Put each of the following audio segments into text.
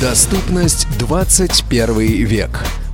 Доступность 21 век.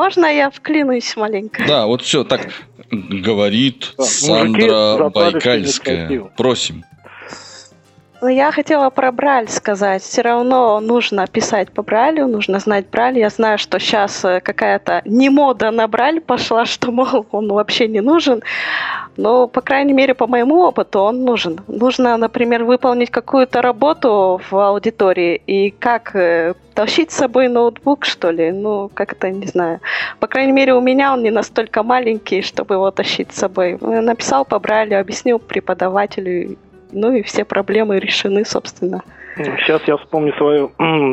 Можно я вклинусь маленько? Да, вот все, так говорит Сандра Байкальская. Просим. Ну, я хотела про Брайль сказать. Все равно нужно писать по Брайлю, нужно знать Брайль. Я знаю, что сейчас какая-то не мода на Брайль пошла, что, мол, он вообще не нужен. Но, по крайней мере, по моему опыту он нужен. Нужно, например, выполнить какую-то работу в аудитории, и как э, тащить с собой ноутбук, что ли? Ну, как это, не знаю. По крайней мере, у меня он не настолько маленький, чтобы его тащить с собой. Написал по Брайлю, объяснил преподавателю, ну и все проблемы решены, собственно. Сейчас я вспомню свою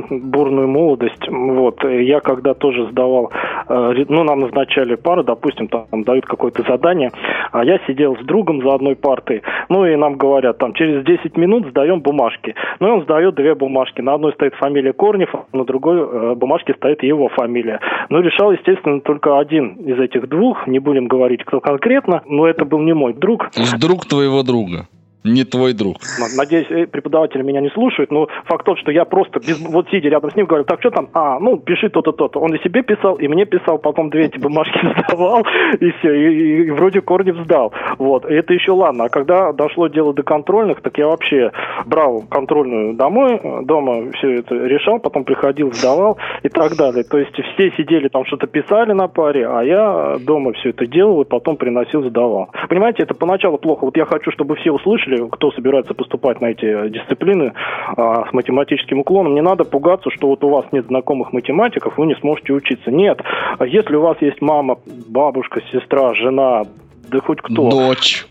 бурную молодость. Вот э, я когда тоже сдавал, э, ну нам назначали пары, допустим, там, дают какое-то задание, а я сидел с другом за одной партой, ну и нам говорят, там через 10 минут сдаем бумажки. Ну и он сдает две бумажки. На одной стоит фамилия Корнев, на другой э, бумажке стоит его фамилия. Ну решал, естественно, только один из этих двух, не будем говорить, кто конкретно, но это был не мой друг. Друг твоего друга. Не твой друг. Надеюсь, э, преподаватели меня не слушают, но факт тот, что я просто, без, вот сидя рядом с ним, говорю, так что там, а, ну, пиши то-то, то-то. Он и себе писал, и мне писал, потом две эти бумажки сдавал, и все, и, и вроде Корнев сдал. Вот, и это еще ладно. А когда дошло дело до контрольных, так я вообще брал контрольную домой, дома все это решал, потом приходил, сдавал и так далее. То есть все сидели там что-то писали на паре, а я дома все это делал и потом приносил, сдавал. Понимаете, это поначалу плохо. Вот я хочу, чтобы все услышали, кто собирается поступать на эти дисциплины а, с математическим уклоном. Не надо пугаться, что вот у вас нет знакомых математиков, вы не сможете учиться. Нет. Если у вас есть мама, бабушка, сестра, жена, да хоть кто. Дочь.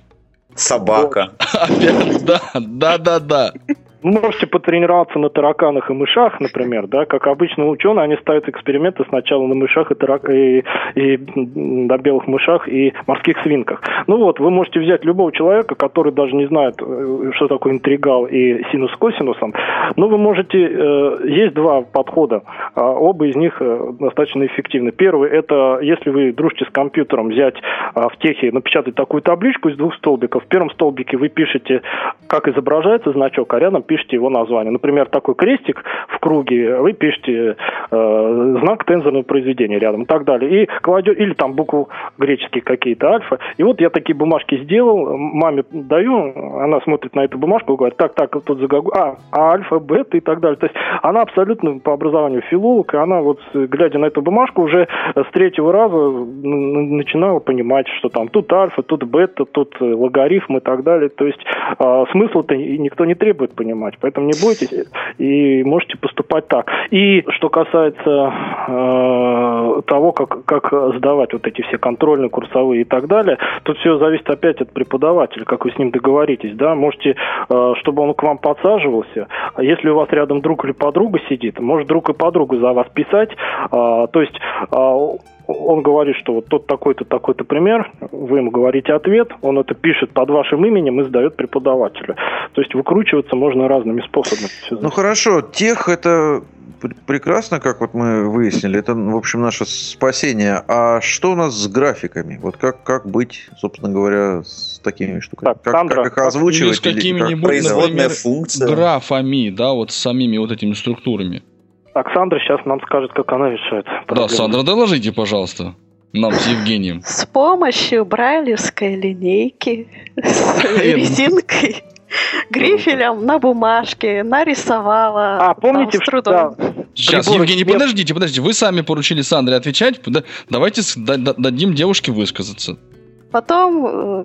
Собака. Опять, да, да, да, да. Вы можете потренироваться на тараканах и мышах, например, да, как обычно ученые, они ставят эксперименты сначала на мышах и, тарак... и, и на белых мышах и морских свинках. Ну вот, вы можете взять любого человека, который даже не знает, э, что такое интригал и синус косинусом, но вы можете, э, есть два подхода, а оба из них э, достаточно эффективны. Первый, это если вы дружите с компьютером, взять а, в техе, напечатать такую табличку из двух столбиков. В первом столбике вы пишете, как изображается значок, а рядом пишите его название. Например, такой крестик в круге, вы пишете э, знак тензорного произведения рядом и так далее. И кладете, или там букву греческие какие-то альфа. И вот я такие бумажки сделал, маме даю, она смотрит на эту бумажку и говорит, так, так, тут загогу, а, а альфа, бета и так далее. То есть она абсолютно по образованию филолог, и она вот, э, глядя на эту бумажку, уже с третьего раза н- начинала понимать, что там тут альфа, тут бета, тут э, логарифм и так далее. То есть э, смысла-то никто не требует понимать. Поэтому не бойтесь и можете поступать так. И что касается э, того, как, как сдавать вот эти все контрольные, курсовые и так далее, тут все зависит опять от преподавателя, как вы с ним договоритесь. Да? Можете, э, чтобы он к вам подсаживался, а если у вас рядом друг или подруга сидит, может друг и подруга за вас писать. Э, то есть э, он говорит, что вот тот такой-то, такой-то пример, вы ему говорите ответ, он это пишет под вашим именем и сдает преподавателю. То есть выкручиваться можно разными способами. Ну хорошо, тех это пр- прекрасно, как вот мы выяснили, это, в общем, наше спасение. А что у нас с графиками? Вот как, как быть, собственно говоря, с такими штуками? Так, как, Сандра, как их озвучивать? Или с или как? какими-нибудь, Производная например, функция. графами, да, вот с самими вот этими структурами. Так, Сандра сейчас нам скажет, как она решает. Да, проблему. Сандра, доложите, пожалуйста, нам с Евгением. С помощью брайлевской линейки, с резинкой, грифелем на бумажке нарисовала. А, помните, там, да, Сейчас, Евгений, подождите, подождите. Вы сами поручили Сандре отвечать. Да- Давайте да- да- дадим девушке высказаться. Потом, э,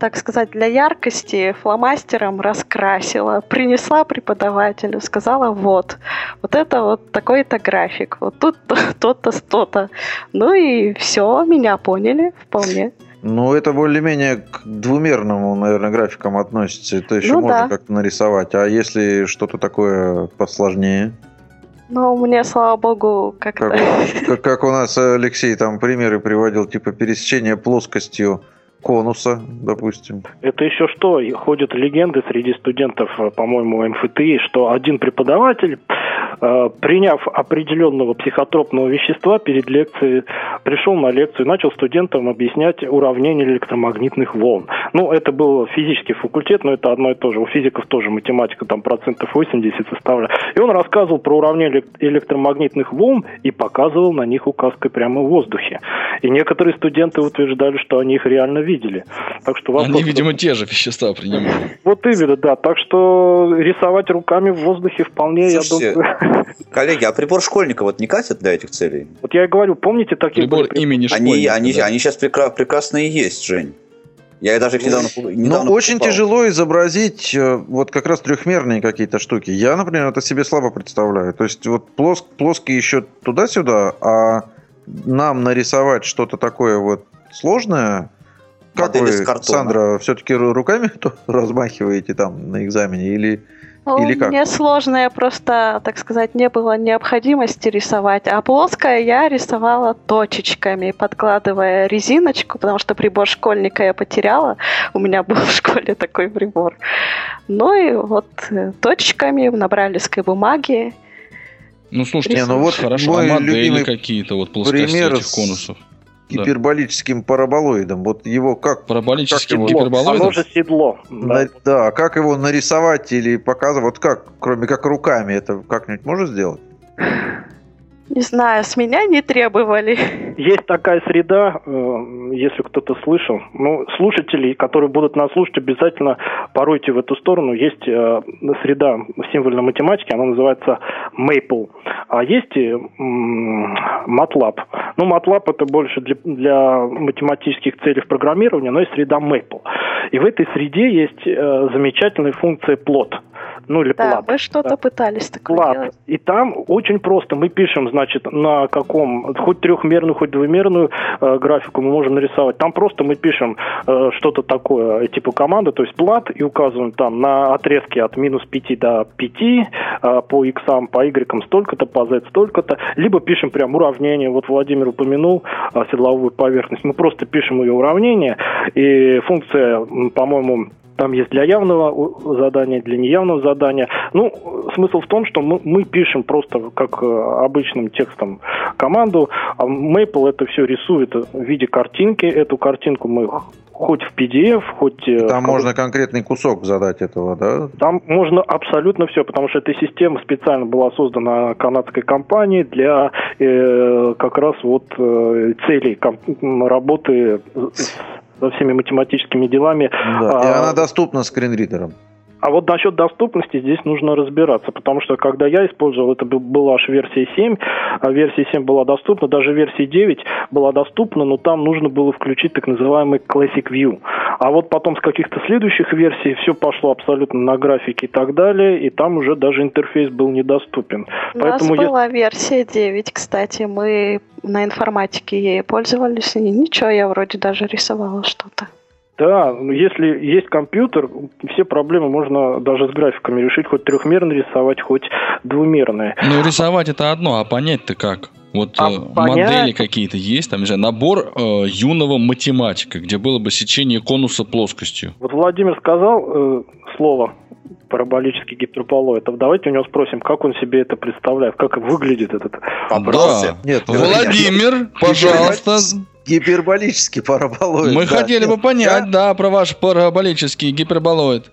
так сказать, для яркости фломастером раскрасила, принесла преподавателю, сказала, вот, вот это вот такой-то график, вот тут то-то, то-то. Ну и все, меня поняли вполне. Ну, это более-менее к двумерному, наверное, графикам относится. Это еще Ну можно да. как-то нарисовать. А если что-то такое посложнее? Но мне, слава богу, как-то... Как, как- как у нас Алексей там примеры приводил, типа пересечение плоскостью конуса, допустим. Это еще что? И Ходят легенды среди студентов, э, по-моему, МФТИ, что один преподаватель, э, приняв определенного психотропного вещества перед лекцией, пришел на лекцию и начал студентам объяснять уравнение электромагнитных волн. Ну, это был физический факультет, но это одно и то же. У физиков тоже математика там процентов 80 составляет. И он рассказывал про уравнение элек- электромагнитных волн и показывал на них указкой прямо в воздухе. И некоторые студенты утверждали, что они их реально видели. Так что вопрос... Они, видимо, те же вещества принимают. Вот именно, да. Так что рисовать руками в воздухе вполне, Слушайте, я думаю... Коллеги, а прибор школьника вот не катит для этих целей? Вот я и говорю, помните такие... Прибор были имени Они, школьника. они, да. они сейчас прекрасные есть, Жень. Я даже их недавно, недавно Ну, очень покупал. тяжело изобразить э, вот как раз трехмерные какие-то штуки. Я, например, это себе слабо представляю. То есть вот плоск, плоские еще туда-сюда, а нам нарисовать что-то такое вот сложное, как вы, из картона. Сандра, все-таки руками то размахиваете там на экзамене или... Ну, Или как? Мне сложно, я просто, так сказать, не было необходимости рисовать. А плоское я рисовала точечками, подкладывая резиночку, потому что прибор школьника я потеряла. У меня был в школе такой прибор. Ну и вот э, точечками на брайлевской бумаге. Ну, слушайте, Не, ну вот хорошо, мой а модели любимый какие-то, вот плоскости пример этих с конусов. Да. гиперболическим параболоидом. Вот его как... Параболическим Как его- Оно гиперболоидом? же седло. Да. да, как его нарисовать или показывать? Вот как, кроме как руками, это как-нибудь можно сделать? Не знаю, с меня не требовали. Есть такая среда, э, если кто-то слышал. Ну, слушатели, которые будут нас слушать, обязательно поройте в эту сторону. Есть э, среда символьной математики, она называется Maple. А есть и, м, MATLAB. Ну, MATLAB это больше для, для математических целей в программировании, но есть среда Maple. И в этой среде есть э, замечательная функция plot. Ну, или Да, plot. мы что-то Да. пытались такое Плат. делать. И там очень просто. Мы пишем, значит, на каком, хоть трехмерную, хоть двумерную э, графику мы можем нарисовать. Там просто мы пишем э, что-то такое, э, типа команды, то есть плат, и указываем там на отрезке от минус 5 до 5, э, по x, по y столько-то, по z столько-то. Либо пишем прям уравнение. Вот Владимир упомянул э, седловую поверхность. Мы просто пишем ее уравнение, и функция, по-моему, там есть для явного задания, для неявного задания. Ну, смысл в том, что мы, мы пишем просто как э, обычным текстом команду, а Maple это все рисует в виде картинки. Эту картинку мы хоть в PDF, хоть... э, Там можно конкретный кусок задать этого, да? там можно абсолютно все, потому что эта система специально была создана канадской компанией для э, как раз вот э, целей ком- м, работы со всеми математическими делами. Да. И А, она доступна скринридером. А вот насчет доступности здесь нужно разбираться, потому что когда я использовал, это был- была аж версия 7, а версия 7 была доступна, даже версия 9 была доступна, но там нужно было включить так называемый Classic View. А вот потом с каких-то следующих версий все пошло абсолютно на графике и так далее, и там уже даже интерфейс был недоступен. У нас Поэтому я- была версия 9, кстати, мы на информатике ей пользовались, и ничего, я вроде даже рисовала что-то. Да, ну, если есть компьютер, все проблемы можно даже с графиками решить, хоть трехмерно рисовать, хоть двумерные. Ну, рисовать это одно, а понять-то как? Вот А э, понять- модели какие-то есть, там, не знаю, набор э, юного математика, где было бы сечение конуса плоскостью. Вот Владимир сказал э, слово параболический гиперболоид. А давайте у него спросим, как он себе это представляет, как выглядит этот. Попрался. Нет, Владимир, пожалуйста, Гиперболический параболоид. мы да. хотели бы понять, да, про ваш параболический гиперболоид.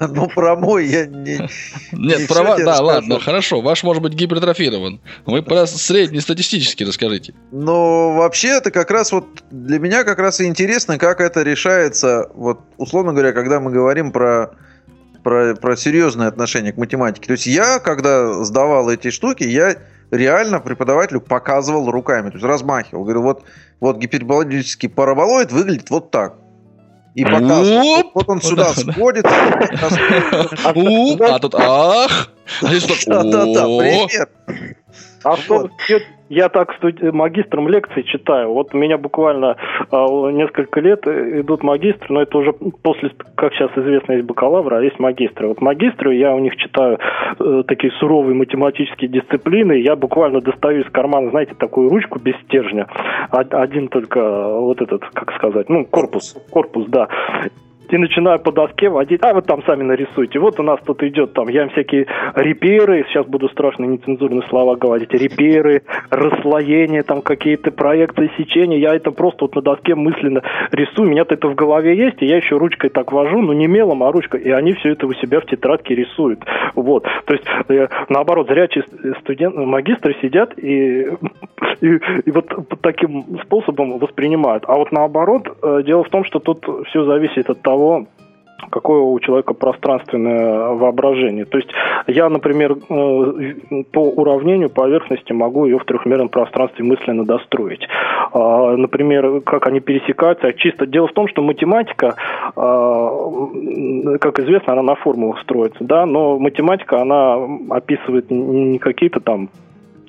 я- Ну, про мой я не... Нет, Не про всё ва- тебе да, ладно, хорошо, ваш может быть гипертрофирован. Вы про среднестатистически расскажите. Но вообще это как раз вот для меня как раз и интересно, как это решается, вот условно говоря, когда мы говорим про про, про серьезное отношение к математике. То есть я, когда сдавал эти штуки, я реально преподавателю показывал руками, то есть размахивал. Говорил, вот, вот гиперболический параболоид выглядит вот так. И показывал. Оп! Вот он сюда сходит. А тут ах, а здесь Да-да-да, пример. А что, я так студ- магистром лекции читаю. Вот у меня буквально а, несколько лет идут магистры, но это уже после, как сейчас известно, есть бакалавры, а есть магистры. Вот магистры, я у них читаю э, такие суровые математические дисциплины. Я буквально достаю из кармана, знаете, такую ручку без стержня. Один только вот этот, как сказать, ну, корпус. Корпус, да и начинаю по доске водить, а вы там сами нарисуйте. Вот у нас тут идет там, я им всякие реперы, сейчас буду страшно нецензурные слова говорить, реперы, расслоения, там какие-то проекции сечения, я это просто вот на доске мысленно рисую, у меня-то это в голове есть, и я еще ручкой так вожу, но не мелом, а ручкой, и они все это у себя в тетрадке рисуют. Вот, то есть, э, наоборот, зрячие студенты, магистры сидят и, и, и вот таким способом воспринимают. А вот наоборот, э, дело в том, что тут все зависит от того, того, какое у человека пространственное воображение. То есть я, например, э, по уравнению поверхности могу ее в трехмерном пространстве мысленно достроить. А, например, как они пересекаются. Чисто дело в том, что математика, а, как известно, она на формулах строится, да, но математика, она описывает не какие-то там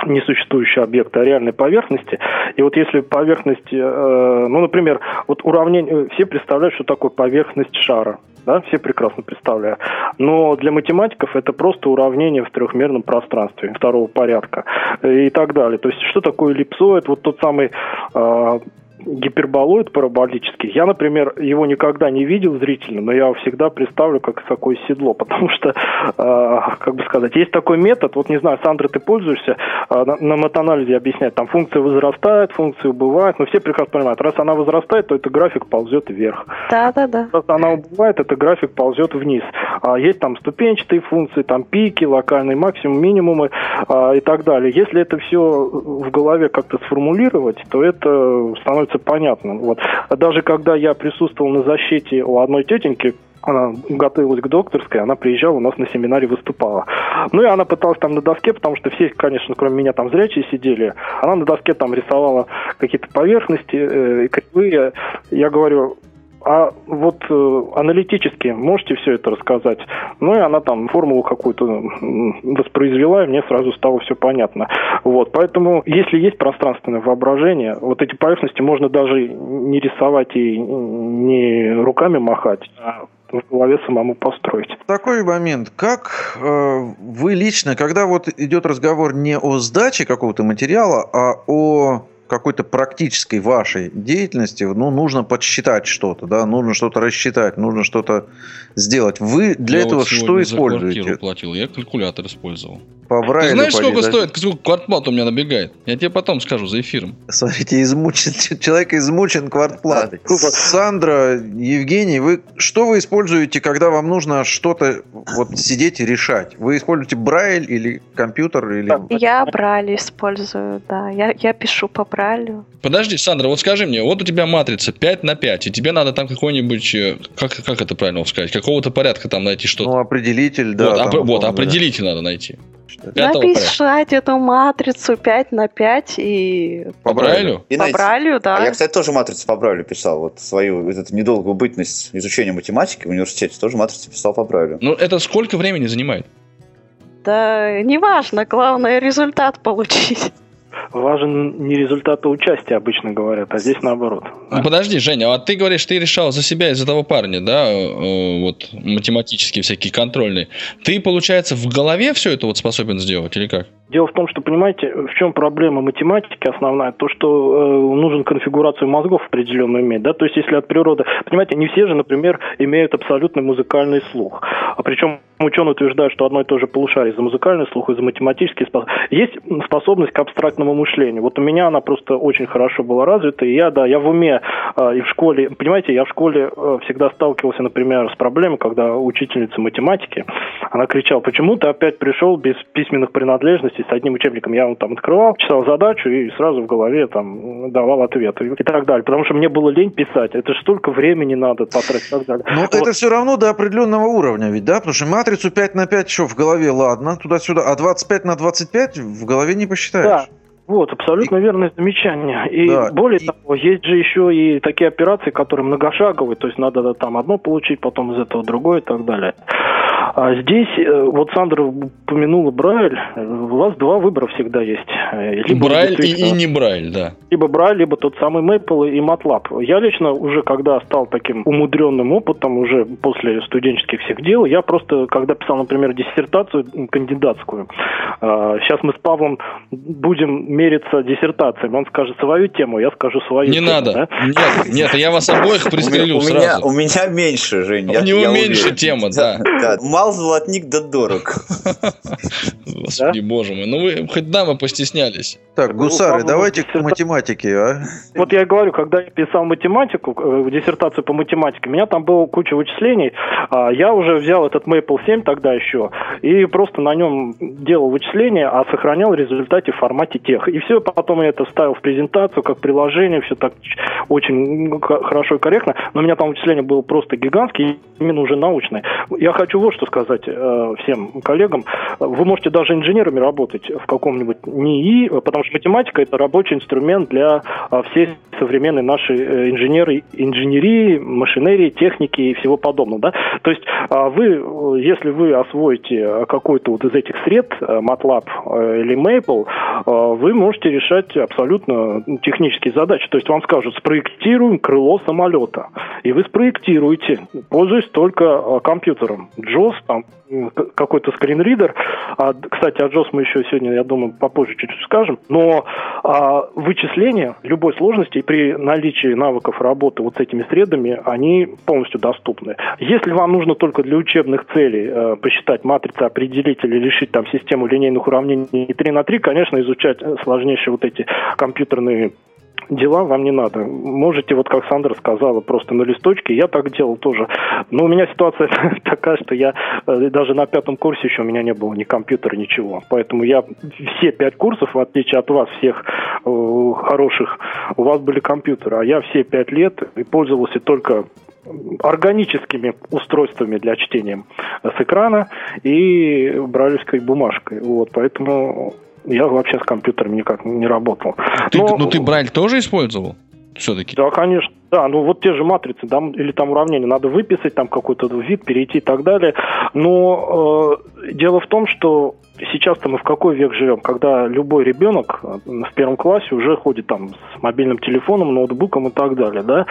несуществующие объекты, а реальной поверхности. И вот если поверхность, э, ну, например, вот уравнение, все представляют, что такое поверхность шара, да, все прекрасно представляют. Но для математиков это просто уравнение в трехмерном пространстве второго порядка и так далее. То есть что такое эллипсоид, вот тот самый э, гиперболоид параболический. Я, например, его никогда не видел зрительно, но я всегда представлю как такое седло, потому что, э, как бы сказать, есть такой метод, вот не знаю, Сандра, ты пользуешься, э, на, на матанализе объяснять, там функция возрастает, функция убывает, но все прекрасно понимают, раз она возрастает, то это график ползет вверх. Да, да, да. Раз она убывает, это график ползет вниз. А есть там ступенчатые функции, там пики, локальный максимум, минимумы а, и так далее. Если это все в голове как-то сформулировать, то это становится понятным. Вот. Даже когда я присутствовал на защите у одной тетеньки, она готовилась к докторской, она приезжала у нас на семинаре выступала. Ну и она пыталась там на доске, потому что все, конечно, кроме меня там зрячие сидели, она на доске там рисовала какие-то поверхности, э, кривые. Я говорю, а вот э, аналитически можете все это рассказать? Ну и она там формулу какую-то воспроизвела, и мне сразу стало все понятно. Вот, поэтому, если есть пространственное воображение, вот эти поверхности можно даже не рисовать и не руками махать, а в голове самому построить. Такой момент. Как э, вы лично, когда вот идет разговор не о сдаче какого-то материала, а о какой-то практической вашей деятельности, ну, нужно подсчитать что-то, да, нужно что-то рассчитать, нужно что-то сделать. Вы для я этого вот что используете? За платил, я калькулятор использовал. По Ты знаешь, сколько стоит, сколько квартплат у меня набегает? Я тебе потом скажу за эфиром. Смотрите, измучен, человек измучен квартплатой. Сандра, Евгений, вы что вы используете, когда вам нужно что-то вот сидеть и решать? Вы используете Брайль или компьютер? Или... Я Брайль использую, да. Я, я пишу по Брайлю. Подожди, Сандра, вот скажи мне, вот у тебя матрица 5 на 5, и тебе надо там какой-нибудь, э, как, как это правильно сказать, какого-то порядка там найти что-то. Ну, определитель, да. Вот, там, оп- вот определитель надо найти. Написать эту матрицу 5 на 5 и... По Брайлю? По Брайлю, да. А я, кстати, тоже матрицу по Брайлю писал. Вот свою вот эту недолгую бытность изучения математики в университете тоже матрицу писал по Брайлю. Ну, это сколько времени занимает? Да, неважно, главное результат получить важен не результат, а участия, обычно говорят, а здесь наоборот. Ну, подожди, Женя, а ты говоришь, ты решал за себя и за того парня, да, э, вот математические всякие контрольные. Ты, получается, в голове все это вот способен сделать или как? Дело в том, что, понимаете, в чем проблема математики основная? То, что э, нужен конфигурацию мозгов определенную иметь, да, то есть если от природы... Понимаете, не все же, например, имеют абсолютный музыкальный слух. А причем ученые утверждают, что одно и то же полушарие за музыкальный слух и за математический способность. Есть способность к абстрактному мышлению. Вот у меня она просто очень хорошо была развита, и я, да, я в уме э, и в школе... Понимаете, я в школе э, всегда сталкивался, например, с проблемой, когда учительница математики, она кричала, почему ты опять пришел без письменных принадлежностей, с одним учебником я его там открывал, читал задачу и сразу в голове там давал ответ и так далее. Потому что мне было лень писать. Это же столько времени надо потратить и так далее. Но вот. это все равно до определенного уровня ведь, да? Потому что матрицу 5 на 5 что в голове, ладно, туда-сюда, а 25 на 25 в голове не посчитаешь. Да. Вот, абсолютно и... верное замечание. И да, более и... того, есть же еще и такие операции, которые многошаговые, то есть надо там одно получить, потом из этого другое и так далее. А здесь, э, вот Сандра упомянула Брайль, у вас два выбора всегда есть. Э, либо Брайль и, и не Брайль, да. Либо Брайль, либо тот самый Maple и MATLAB. Я лично уже, когда стал таким умудренным опытом, уже после студенческих всех дел, я просто, когда писал, например, диссертацию кандидатскую, сейчас мы с Павлом будем мериться диссертациями. Он скажет свою тему, я скажу свою Не тему, надо. Да? Нет, нет, я вас обоих пристрелю у сразу. Меня, у меня меньше, Жень. У него меньше тема, да. Мал золотник да дорог. Господи, боже мой. Ну вы хоть дамы постеснялись. Так, гусары, давайте к математике, а? Вот я говорю, когда я писал математику, э, диссертацию по математике, у меня там было куча вычислений. а Я уже взял этот Maple 7 тогда еще и просто на нем делал вычисления, а сохранял в результате в формате тех. И все, потом я это вставил в презентацию как приложение, все так очень хорошо и корректно. Но у меня там вычисление было просто гигантские, именно уже научное. Я хочу вот что сказать э, всем коллегам. Вы можете даже инженерами работать в каком-нибудь НИИ, потому что математика это рабочий инструмент для э, всей современной нашей э, инженеры, инженерии, машинерии, техники и всего подобного. Да? То есть э, вы, если вы освоите какой-то вот из этих сред, э, MATLAB э, или Maple, э, вы можете решать абсолютно технические задачи. То есть вам скажут, спроектируем крыло самолета. И вы спроектируете, пользуясь только э, компьютером. JOS, там, какой-то скринридер. А, кстати, о JOS мы еще сегодня, я думаю, попозже чуть-чуть скажем. Но а, вычисления любой сложности при наличии навыков работы вот с этими средами, они полностью доступны. Если вам нужно только для учебных целей э, посчитать матрицы, определители, решить там систему линейных уравнений 3 на 3, конечно, изучать сложнейшие вот эти компьютерные дела вам не надо. Можете, вот как Сандра сказала, просто на листочке. Я так делал тоже. Но у меня ситуация такая, что я э, даже на пятом курсе еще у меня не было ни компьютера, ничего. Поэтому я все пять курсов, в отличие от вас, всех э, хороших, у вас были компьютеры. А я все пять лет пользовался только органическими устройствами для чтения с экрана и бралевской бумажкой. Вот, поэтому я вообще с компьютером никак не работал. Ты, Но... Ну ты Брайль тоже использовал? Все-таки. Да, конечно. Да, ну вот те же матрицы, да, или там уравнения, надо выписать там какой-то вид, перейти и так далее. Но э, дело в том, что сейчас-то мы в какой век живем, когда любой ребенок э, в первом классе уже ходит там с мобильным телефоном, ноутбуком и так далее, да.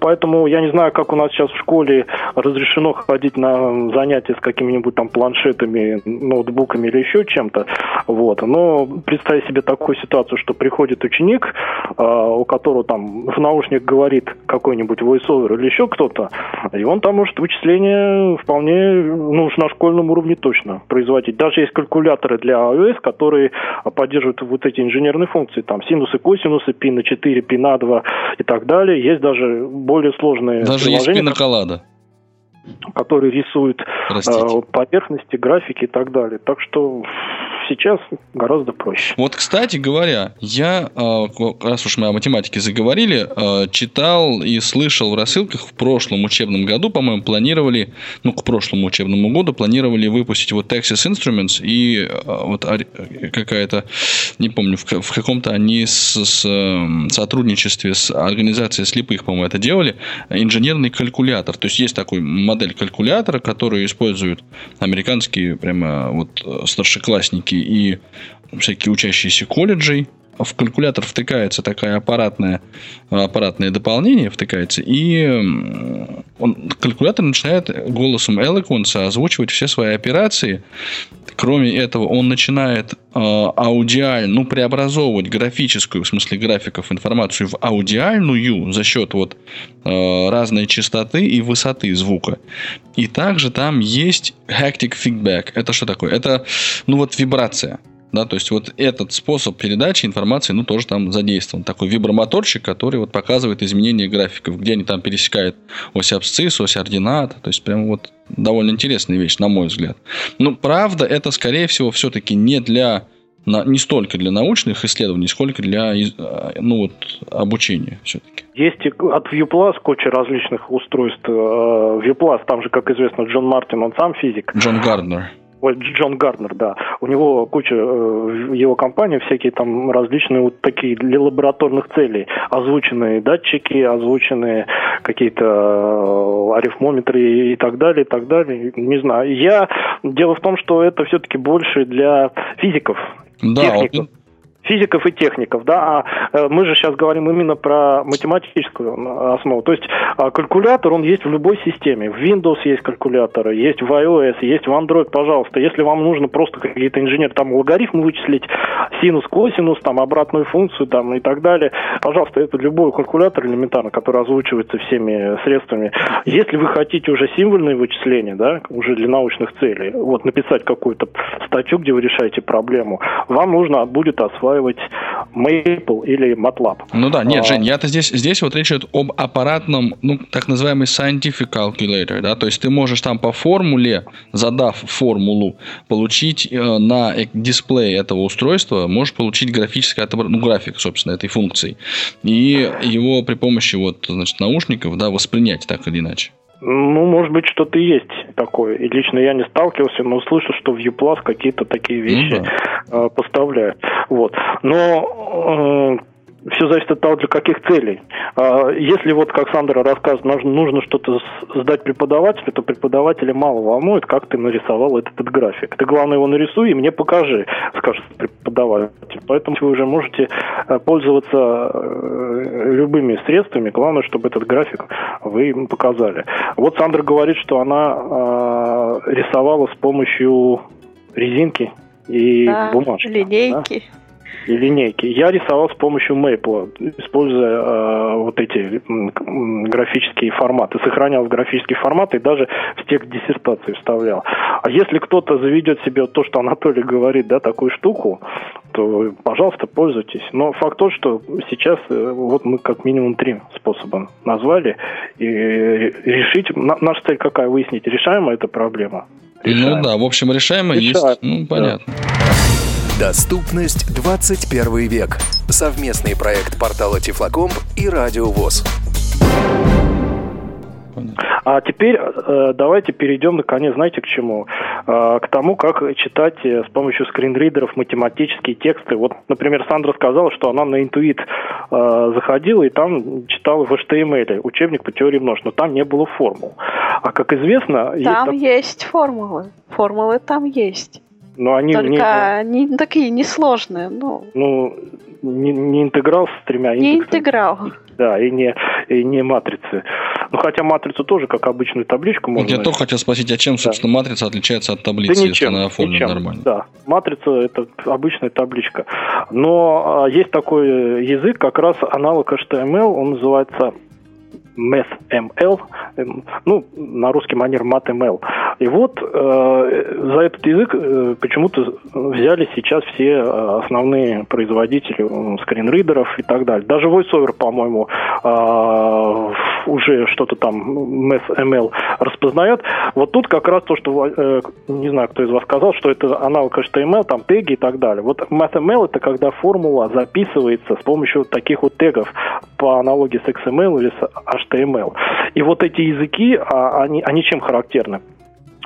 Поэтому я не знаю, как у нас сейчас в школе разрешено ходить на занятия с какими-нибудь там планшетами, ноутбуками или еще чем-то, вот. Но представь себе такую ситуацию, что приходит ученик, у которого там в наушник говорит какой-нибудь voiceover или еще кто-то, и он там может вычисления вполне, ну уж на школьном уровне точно производить. Даже есть калькулятор калькуляторы для iOS, которые поддерживают вот эти инженерные функции, там синусы, косинусы, пи на 4, пи на 2 и так далее. Есть даже более сложные Даже есть пиноколада которые рисуют э, поверхности, графики и так далее. Так что сейчас гораздо проще. Вот, кстати говоря, я, а, раз уж мы о математике заговорили, а, читал и слышал в рассылках в прошлом учебном году, по-моему, планировали, ну, к прошлому учебному году планировали выпустить вот Texas Instruments и а, вот какая-то, не помню, в каком-то они с, с сотрудничестве с организацией слепых, по-моему, это делали, инженерный калькулятор. То есть есть такой модель калькулятора, которую используют американские прямо вот старшеклассники и всякие учащиеся колледжей. В калькулятор втыкается такая аппаратная, аппаратное дополнение, втыкается, и он, калькулятор начинает голосом Eloquence озвучивать все свои операции. Кроме этого, он начинает э, аудиально, ну, преобразовывать графическую, в смысле графиков, информацию в аудиальную за счет вот э, разной частоты и высоты звука. И также там есть hectic feedback. Это что такое? Это, ну, вот вибрация да, то есть вот этот способ передачи информации, ну, тоже там задействован. Такой вибромоторчик, который вот показывает изменения графиков, где они там пересекают ось абсцисс, ось ординат, то есть прям вот довольно интересная вещь, на мой взгляд. Но правда, это, скорее всего, все-таки не для не столько для научных исследований, сколько для ну, вот, обучения все-таки. Есть от ViewPlus куча различных устройств. ViewPlus, там же, как известно, Джон Мартин, он сам физик. Джон Гарднер. Ой, Джон Гарднер, да. У него куча, э, его компании всякие там различные вот такие для лабораторных целей. Озвученные датчики, озвученные какие-то э, арифмометры и так далее, и так далее. Не знаю. Я... Дело в том, что это все-таки больше для физиков, Да, техников. Физиков и техников, да, а э, мы же сейчас говорим именно про математическую основу. То есть а, калькулятор, он есть в любой системе. В Windows есть калькуляторы, есть в iOS, есть в Android, пожалуйста. Если вам нужно просто какие-то инженер там логарифмы вычислить, синус, косинус, там обратную функцию там и так далее, пожалуйста, это любой калькулятор элементарно, который озвучивается всеми средствами. Если вы хотите уже символьные вычисления, да, уже для научных целей, вот написать какую-то статью, где вы решаете проблему, вам нужно будет осваивать Maple или MATLAB. Ну да, нет, А, Жень, я-то здесь, здесь вот речь идет об аппаратном, ну, так называемый scientific calculator, да, то есть ты можешь там по формуле, задав формулу, получить э, на э- дисплее этого устройства, можешь получить графическое отображение, ну, график, собственно, этой функции, и его при помощи вот, значит, наушников, да, воспринять так или иначе. Ну, может быть, что-то есть такое. И лично я не сталкивался, но слышу, что в Uplus какие-то такие вещи Ну э, поставляют. Вот. Но все зависит от того, для каких целей. А, Если вот, как Сандра рассказывает, нужно, нужно что-то сдать преподавателю, то преподавателя мало волнует, как ты нарисовал этот, этот график. Ты, главное, его нарисуй и мне покажи, скажет преподаватель. Поэтому вы уже можете э, пользоваться э, любыми средствами. Главное, чтобы этот график вы им показали. Вот Сандра говорит, что она э, рисовала с помощью резинки и Да, бумажки. да? И линейки. Я рисовал с помощью Maple, используя э, вот эти графические форматы. Сохранял графические форматы и даже в текст диссертации вставлял. А если кто-то заведет себе вот то, что Анатолий говорит, да, такую штуку, то, пожалуйста, пользуйтесь. Но факт тот, что сейчас э, вот мы как минимум три способа назвали. И ре- решить... на- наша цель какая? Выяснить, решаема эта проблема? Ну да, в общем, решаемо Решаемо, есть, ну, понятно. Доступность 21 век. Совместный проект портала Тифлокомп и Радио ВОЗ. А теперь э, давайте перейдем, наконец, знаете, к чему? Э, к тому, как читать э, с помощью скринридеров математические тексты. Вот, например, Сандра сказала, что она на интуит э, заходила и там читала в HTML учебник по теории множеств, но там не было формул. А как известно, есть Там так- есть формулы. Формулы там есть. Но они не, Только не такие несложные. Ну, ну, не, не интеграл с тремя не индексами. интеграл. Да, и не, и не матрицы. Ну, хотя матрицу тоже как обычную табличку Вот можно я только хотел спросить, а чем, собственно, матрица отличается от таблицы, Да если ничем, она оформлена ничем. нормально? Да, матрица это обычная табличка. Но а, есть такой язык, как раз аналог HTML, он называется MathML, эм, ну, на русский манер MathML. И вот э, за этот язык э, почему-то взяли сейчас все э, основные производители м, скринридеров и так далее. Даже VoiceOver, по-моему, э, уже что-то там MathML распознает. Вот тут как раз то, что, э, не знаю, кто из вас сказал, что это аналог HTML, там теги и так далее. Вот MathML это когда формула записывается с помощью таких вот тегов по аналогии с XML или с HTML. И вот эти языки, а, они, они чем характерны?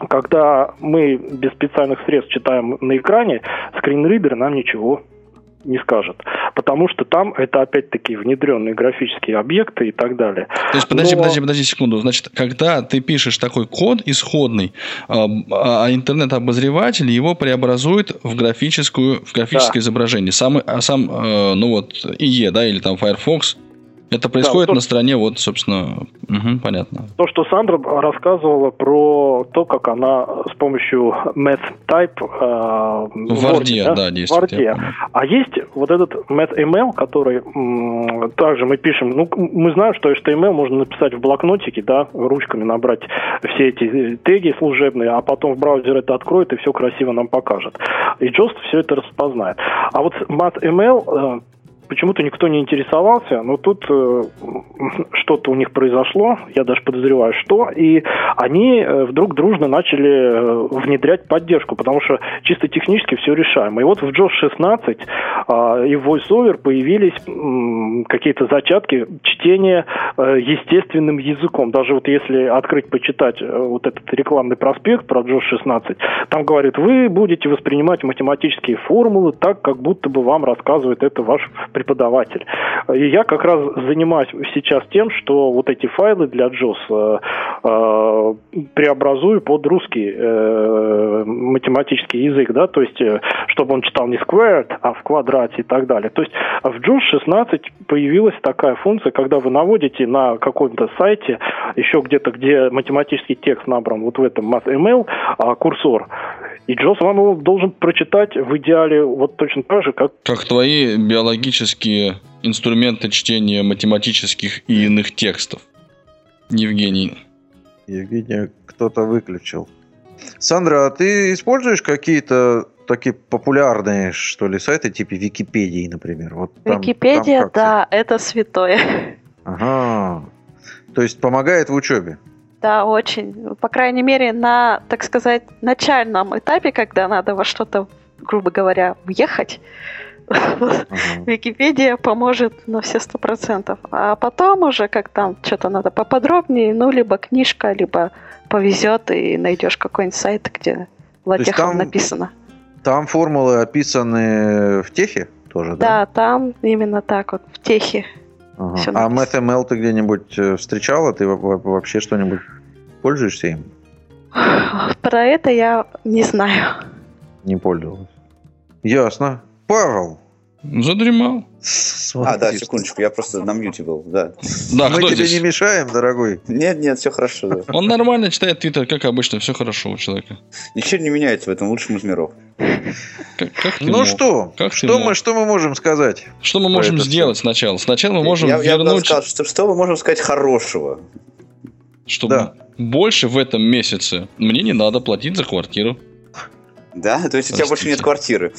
Когда мы без специальных средств читаем на экране, скринридер нам ничего не скажет. Потому что там это опять-таки внедренные графические объекты и так далее. То есть, подожди, Но- подожди, подожди секунду. Значит, когда ты пишешь такой код исходный, а, а интернет-обозреватель его преобразует в графическую, в графическое изображение. Сам, а сам, э, ну вот, IE, да, или там Firefox, это происходит вот на стороне, вот, собственно, мгм, понятно. То, что Сандра рассказывала про то, как она с помощью MathType э, В Варде, да, в действует. Варде. А есть вот этот MathML, который м, также мы пишем, ну, мы знаем, что HTML можно написать в блокнотике, да, ручками набрать все эти э, теги служебные, а потом в браузер это откроет и все красиво нам покажет. И JOST все это распознает. А вот MathML, э, почему-то никто не интересовался, но тут э, что-то у них произошло, я даже подозреваю, что, и они э, вдруг дружно начали э, внедрять поддержку, потому что чисто технически все решаемо. И вот в JOS 16 э, и в VoiceOver появились м, какие-то зачатки чтения э, естественным языком. Даже вот если открыть, почитать э, вот этот рекламный проспект про JOS 16, там говорит, вы будете воспринимать математические формулы так, как будто бы вам рассказывает это ваш преподаватель. И я как раз занимаюсь сейчас тем, что вот эти файлы для JOS э, э, преобразую под русский э, математический язык, да, то есть э, чтобы он читал не squared, а в квадрате и так далее. То есть в JOS 16 появилась такая функция, когда вы наводите на каком-то сайте, еще где-то, где математический текст набран вот в этом MathML, а, курсор, и Джос вам его должен прочитать в идеале вот точно так же, как... Как твои биологические инструменты чтения математических и иных текстов. Евгений. Евгения кто-то выключил. Сандра, а ты используешь какие-то такие популярные, что ли, сайты, типа Википедии, например? Вот там- Википедия, там да, это святое. Ага. То есть помогает в учебе. Да, очень. По крайней мере, на, так сказать, начальном этапе, когда надо во что-то, грубо говоря, въехать. Википедия поможет на все сто процентов. А потом уже, как там что-то надо поподробнее, ну, либо книжка, либо повезет и найдешь какой-нибудь сайт, где латехом написано. Там формулы описаны в техе тоже, да? Да, там именно так вот, в техе. Ага. А. MathML ты где-нибудь э, встречала? Ты во- во- вообще что-нибудь пользуешься им? Про это я не знаю. Не пользовалась. Ясно. Павел. Задремал. А, да, смотри, секундочку, я просто на мьюте был, да. Да, Мы кто тебе здесь? не мешаем, дорогой. Нет, нет, все хорошо. да. Он нормально читает твиттер, как обычно, все хорошо у человека. Ничего не меняется в этом лучшем из миров. Как, как ты Ну мог? что? Как ты Что мы, что мы можем сказать? Что мы можем сделать сначала? Сначала мы можем я, я бы вернуть, сказал, что, что мы можем сказать хорошего. чтобы Да. больше в этом месяце мне не надо платить за квартиру. Да? То есть у тебя больше нет квартиры.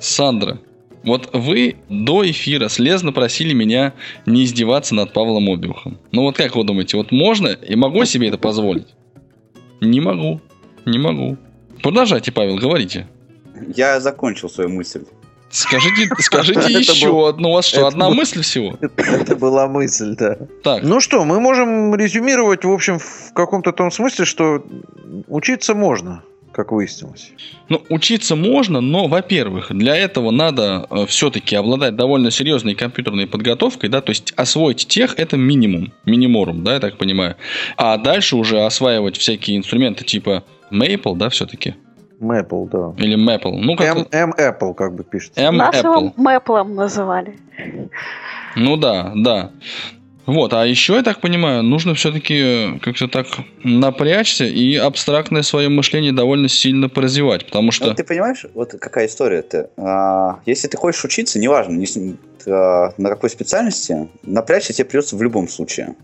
Сандра, вот вы до эфира слезно просили меня не издеваться над Павлом Обиухом. Ну вот как вы думаете, вот можно и могу себе это позволить? Не могу. Не могу. Продолжайте, Павел, говорите. Я закончил свою мысль. Скажите, скажите еще был- одну. У вас что, это одна был- мысль всего? Это была мысль, да. Так, Ну что, мы можем резюмировать, в общем, в каком-то том смысле, что учиться можно, как выяснилось. Ну, учиться можно, но, во-первых, для этого надо все-таки обладать довольно серьезной компьютерной подготовкой, да, то есть освоить тех это минимум, миниморум, да, я так понимаю. А дальше уже осваивать всякие инструменты типа Maple, да, все-таки, Maple, да. или Maple, ну как M Apple, как бы пишется. M Нас Apple. его Мэплом называли. Ну да, да. Вот, а еще, я так понимаю, нужно все-таки как-то так напрячься и абстрактное свое мышление довольно сильно поразвивать, потому Ну, что... ты понимаешь, вот какая история-то? А, если ты хочешь учиться, неважно, не с- а, на какой специальности, напрячься тебе придется в любом случае.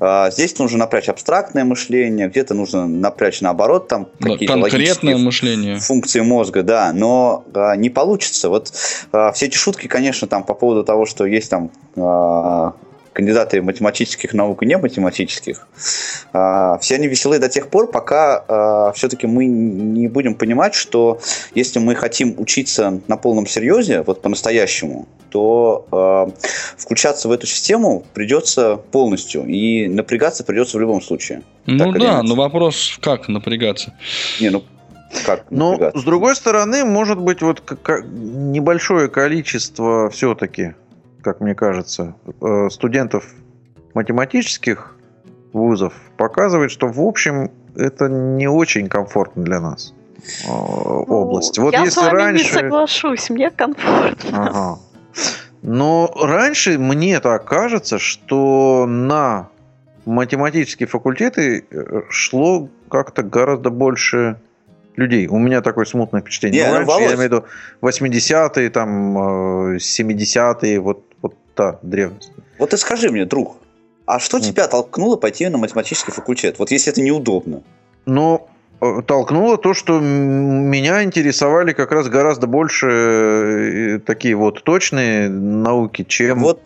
А, здесь нужно напрячь абстрактное мышление, где-то нужно напрячь наоборот, там да, какие-то конкретное мышление. функции мозга, да, но а, не получится. Вот а, все эти шутки, конечно, там по поводу того, что есть там а, кандидаты математических наук и не математических, а, все они веселые до тех пор, пока все-таки мы не будем понимать, что если мы хотим учиться на полном серьезе, вот по-настоящему, то а, включаться в эту систему придется полностью, и напрягаться придется в любом случае. Ну да, но вопрос, как напрягаться? Не, ну как Но, напрягаться? с другой стороны, может быть, вот небольшое количество все-таки, как мне кажется, э, студентов математических вузов показывает, что, в общем, это не очень комфортно для нас э, область. Вот Ну, Я если с вами раньше... не соглашусь, мне комфортно. Ага. Но раньше мне так кажется, что на математические факультеты э, шло как-то гораздо больше людей. У меня такое смутное впечатление. Не, Ну, ну, раньше, я имею в виду 80-е, там, э, 70-е, вот, вот та древность. Вот ты скажи мне, друг, а что М. тебя толкнуло пойти на математический факультет? Вот если это неудобно. Но э, толкнуло то, что меня интересовали как раз гораздо больше э, такие вот точные науки, чем вот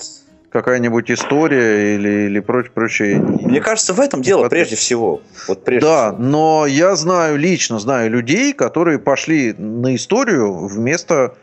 какая-нибудь история или, или прочее, прочее. Мне кажется, в этом дело прежде всего. Вот прежде да, всего. но я знаю, лично знаю людей, которые пошли на историю вместо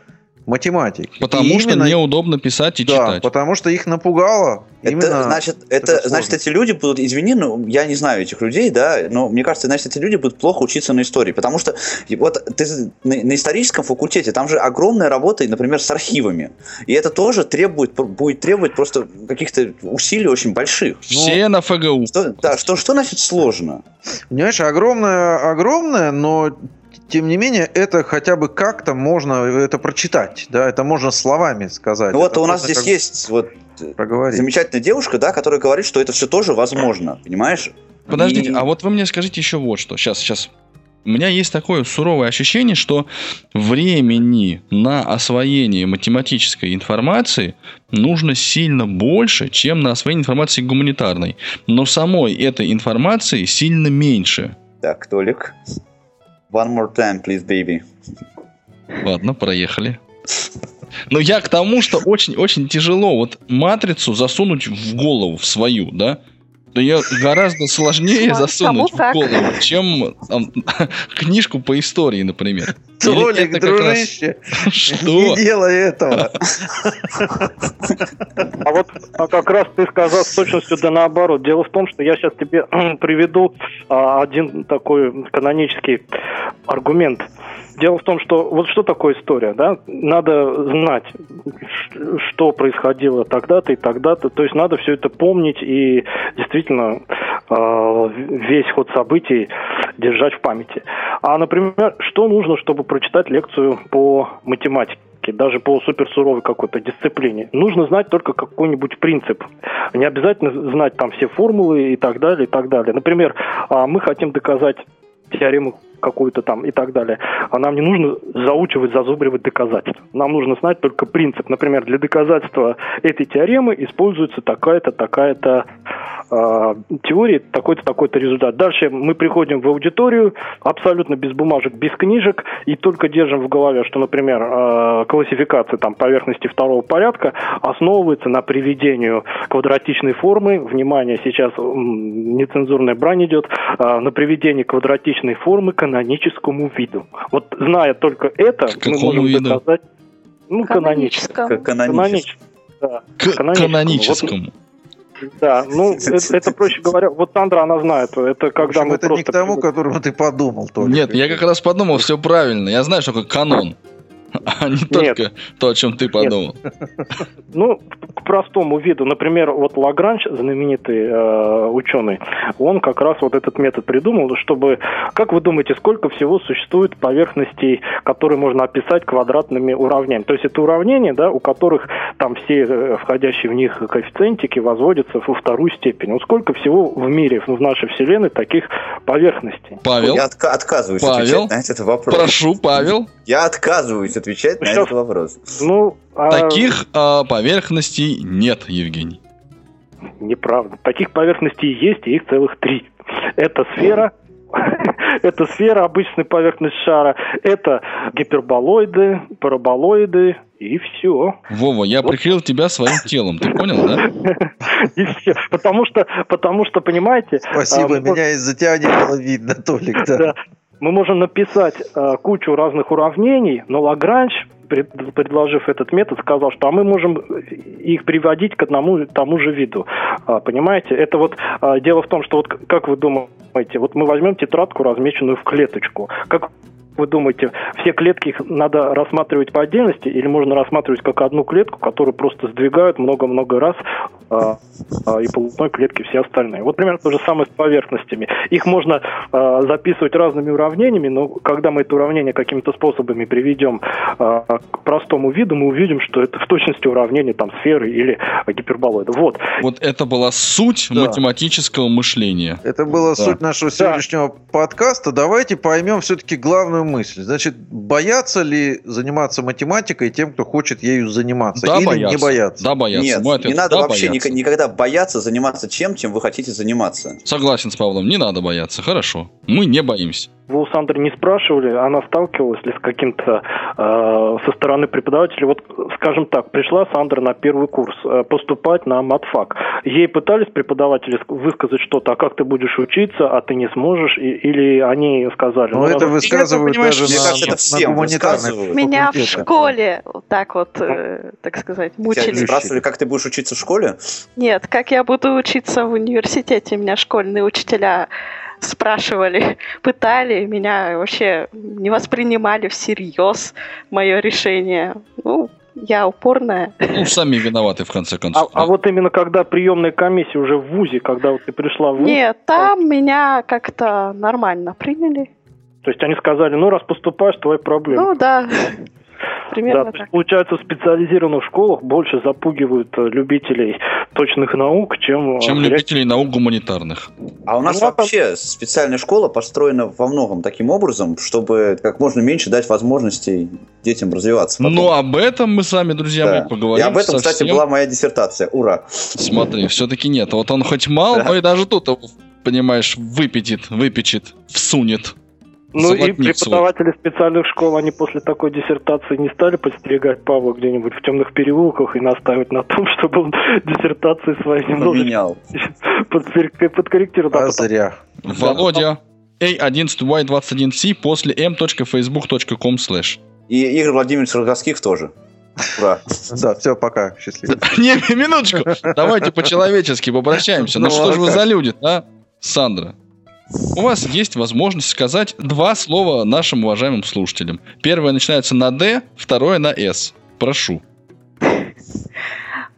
математики. Потому и что именно... неудобно писать и да, читать. потому что их напугало. Это значит, это, значит, эти люди будут, извини, ну, я не знаю этих людей, да, но мне кажется, значит, эти люди будут плохо учиться на истории, потому что вот ты на, на историческом факультете, там же огромная работа, например, с архивами, и это тоже требует, будет требовать просто каких-то усилий очень больших. Все но, на ФГУ. Что, да, что, что значит сложно? Понимаешь, огромное, огромное, но тем не менее, это хотя бы как-то можно это прочитать, да, это можно словами сказать. Ну вот это у нас здесь есть вот проговорить. замечательная девушка, да, которая говорит, что это все тоже возможно, понимаешь? Подождите, И... а вот вы мне скажите еще вот что. Сейчас, сейчас. У меня есть такое суровое ощущение, что времени на освоение математической информации нужно сильно больше, чем на освоение информации гуманитарной. Но самой этой информации сильно меньше. Так, Толик. One more time, please, baby. Ладно, проехали. Но я к тому, что очень-очень тяжело вот матрицу засунуть в голову, в свою, да? То ее гораздо сложнее засунуть в голову, чем там, книжку по истории, например. Толик, дружище, раз... Что? не делай этого. А вот а как раз ты сказал с точностью да наоборот. Дело в том, что я сейчас тебе приведу а, один такой канонический аргумент Дело в том, что вот что такое история, да? Надо знать, что происходило тогда-то и тогда-то. То есть надо все это помнить и действительно э, весь ход событий держать в памяти. А, например, что нужно, чтобы прочитать лекцию по математике? даже по суперсуровой какой-то дисциплине. Нужно знать только какой-нибудь принцип. Не обязательно знать там все формулы и так далее, и так далее. Например, а, мы хотим доказать теорему какую-то там и так далее. А нам не нужно заучивать, зазубривать доказательства. Нам нужно знать только принцип. Например, для доказательства этой теоремы используется такая-то, такая-то э, теория, такой-то, такой-то результат. Дальше мы приходим в аудиторию абсолютно без бумажек, без книжек и только держим в голове, что, например, э, классификация там поверхности второго порядка основывается на приведению квадратичной формы. Внимание, сейчас нецензурная брань идет. Э, на приведении квадратичной формы к каноническому виду. Вот зная только это, К мы можем виду? доказать... Ну, каноническому. К каноническому. Да, К каноническому. Вот, да, ну это, это проще говоря, вот Сандра она знает, это когда общем, мы это просто... не к тому, которому ты подумал. Только. Нет, я как раз подумал, все правильно. Я знаю, что такое канон. А не только Нет. то, о чем ты подумал. Нет. Ну, к простому виду. Например, вот Лагранж, знаменитый э, ученый, он как раз вот этот метод придумал, чтобы, как вы думаете, сколько всего существует поверхностей, которые можно описать квадратными уравнениями? То есть это уравнения, да, у которых там все э, входящие в них коэффициентики возводятся во вторую степень. Вот сколько всего в мире, в нашей Вселенной таких поверхностей? Павел? Я отка- отказываюсь Павел? отвечать на этот вопрос. Прошу, Павел. Я отказываюсь отвечать на этот вопрос. Ну, а... Таких а, поверхностей нет, Евгений. Неправда. Таких поверхностей есть, и их целых три. Это сфера, это сфера, обычная поверхность шара, это гиперболоиды, параболоиды и все. Вова, я вот. прикрыл тебя своим телом, ты понял, да? И все. Потому что, потому что, понимаете... Спасибо, а, меня из-за тебя не было видно, Толик, да. да мы можем написать э, кучу разных уравнений, но Лагранж, пред, предложив этот метод, сказал, что а мы можем их приводить к одному тому же виду. А, понимаете? Это вот а, дело в том, что вот как вы думаете, вот мы возьмем тетрадку, размеченную в клеточку. Как вы думаете, все клетки их надо рассматривать по отдельности или можно рассматривать как одну клетку, которую просто сдвигают много-много раз а, и по одной клетке все остальные? Вот примерно то же самое с поверхностями. Их можно а, записывать разными уравнениями, но когда мы это уравнение какими-то способами приведем а, к простому виду, мы увидим, что это в точности уравнение там сферы или гиперболоида. Вот. Вот это была суть да. математического мышления. Это была да. суть нашего сегодняшнего да. подкаста. Давайте поймем все-таки главную мысль. Значит, боятся ли заниматься математикой тем, кто хочет ею заниматься? Да, Или боятся. не боятся? Да, боятся. Нет, Мой ответ, не надо да, вообще боятся. никогда бояться заниматься чем, чем вы хотите заниматься. Согласен с Павлом, не надо бояться. Хорошо. Мы не боимся. Вы у Сандры не спрашивали, она сталкивалась ли с каким-то э, со стороны преподавателя? Вот, скажем так, пришла Сандра на первый курс э, поступать на матфак. Ей пытались преподаватели высказать что-то, а как ты будешь учиться, а ты не сможешь, и, или они сказали... Ну, это высказывают даже мне на, кажется, это всем высказывают. Меня в факультетах. школе вот так вот, э, так сказать, Тебя мучили. спрашивали, как ты будешь учиться в школе? Нет, как я буду учиться в университете? Меня школьные учителя спрашивали, пытали, меня вообще не воспринимали всерьез мое решение. Ну, я упорная. Ну, сами виноваты, в конце А, концов. а вот именно когда приемная комиссия уже в ВУЗе, когда вот ты пришла в ВУЗ, Нет, там меня как-то нормально приняли. То есть они сказали, ну, раз поступаешь, твои проблемы. Ну да, Да, примерно то так. есть, получается, в специализированных школах больше запугивают э, любителей точных наук, чем... э, Чем любителей наук гуманитарных. А у нас Ну, а там- вообще специальная школа построена во многом таким образом, чтобы как можно меньше дать возможностей детям развиваться. потом. Но об этом мы с вами, друзья Да. мои, поговорим. И об этом, кстати, совсем- была моя диссертация. Ура! Смотри, все-таки нет. Вот он хоть мал, Да. но и даже тут, понимаешь, выпятит, выпечет, всунет. Ну и преподаватели специальных школ, они после такой диссертации не стали подстерегать Павла где-нибудь в темных переулках и настаивать на том, чтобы он диссертации свои немножечко Поменял. подкор- подкорректировал. А зря. Володя, A11Y21C после m.facebook.com slash. И Игорь Владимирович Роговских тоже. Ура! Да, все, пока. Счастливо. Не, минуточку. Давайте по-человечески попрощаемся. Ну Ну, что же вы за люди, а? Сандра, у вас есть возможность сказать два слова нашим уважаемым слушателям. Первое начинается на «Д», второе на «С». Прошу.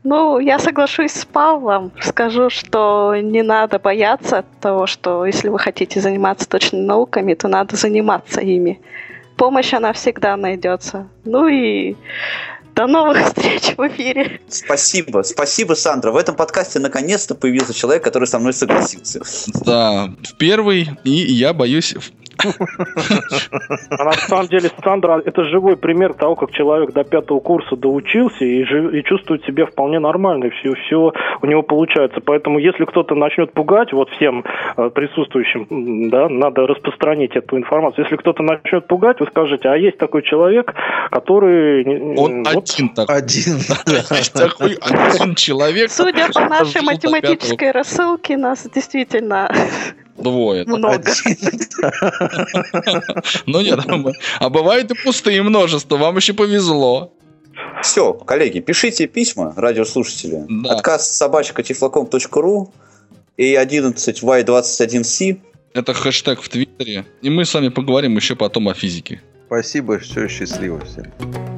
Ну, я соглашусь с Павлом. Скажу, что не надо бояться того, что если вы хотите заниматься точными науками, то надо заниматься ими. Помощь, она всегда найдется. Ну и до новых встреч в эфире. Спасибо, спасибо, Сандра. В этом подкасте наконец-то появился человек, который со мной согласился. Да, в первый, и я боюсь... в- А на самом деле, Сандра, это живой пример того, как человек до пятого курса доучился и, жив- и чувствует себя вполне нормально, и все, все у него получается. Поэтому, если кто-то начнет пугать, вот всем э, присутствующим, да, надо распространить эту информацию. Если кто-то начнет пугать, вы скажете, а есть такой человек, который... Он вот, один такой. Один. Такой один человек. Судя по нашей математической рассылке, нас действительно. Двое. много. Ну нет, а бывает и пустые множество. Вам еще повезло. Все, коллеги, пишите письма, радиослушатели. Да. Отказ собачка тифлоком.ру и 11y21c. Это хэштег в Твиттере. И мы с вами поговорим еще потом о физике. Спасибо, все, счастливо всем.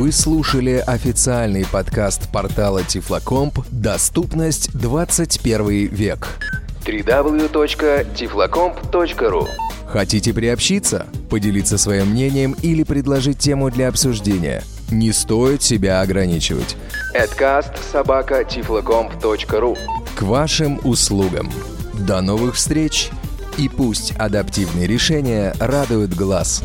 Вы слушали официальный подкаст портала Тифлокомп «Доступность 21 век». www.tiflocomp.ru Хотите приобщиться, поделиться своим мнением или предложить тему для обсуждения? Не стоит себя ограничивать. Adcast собака tiflocomp.ru К вашим услугам. До новых встреч! И пусть адаптивные решения радуют глаз.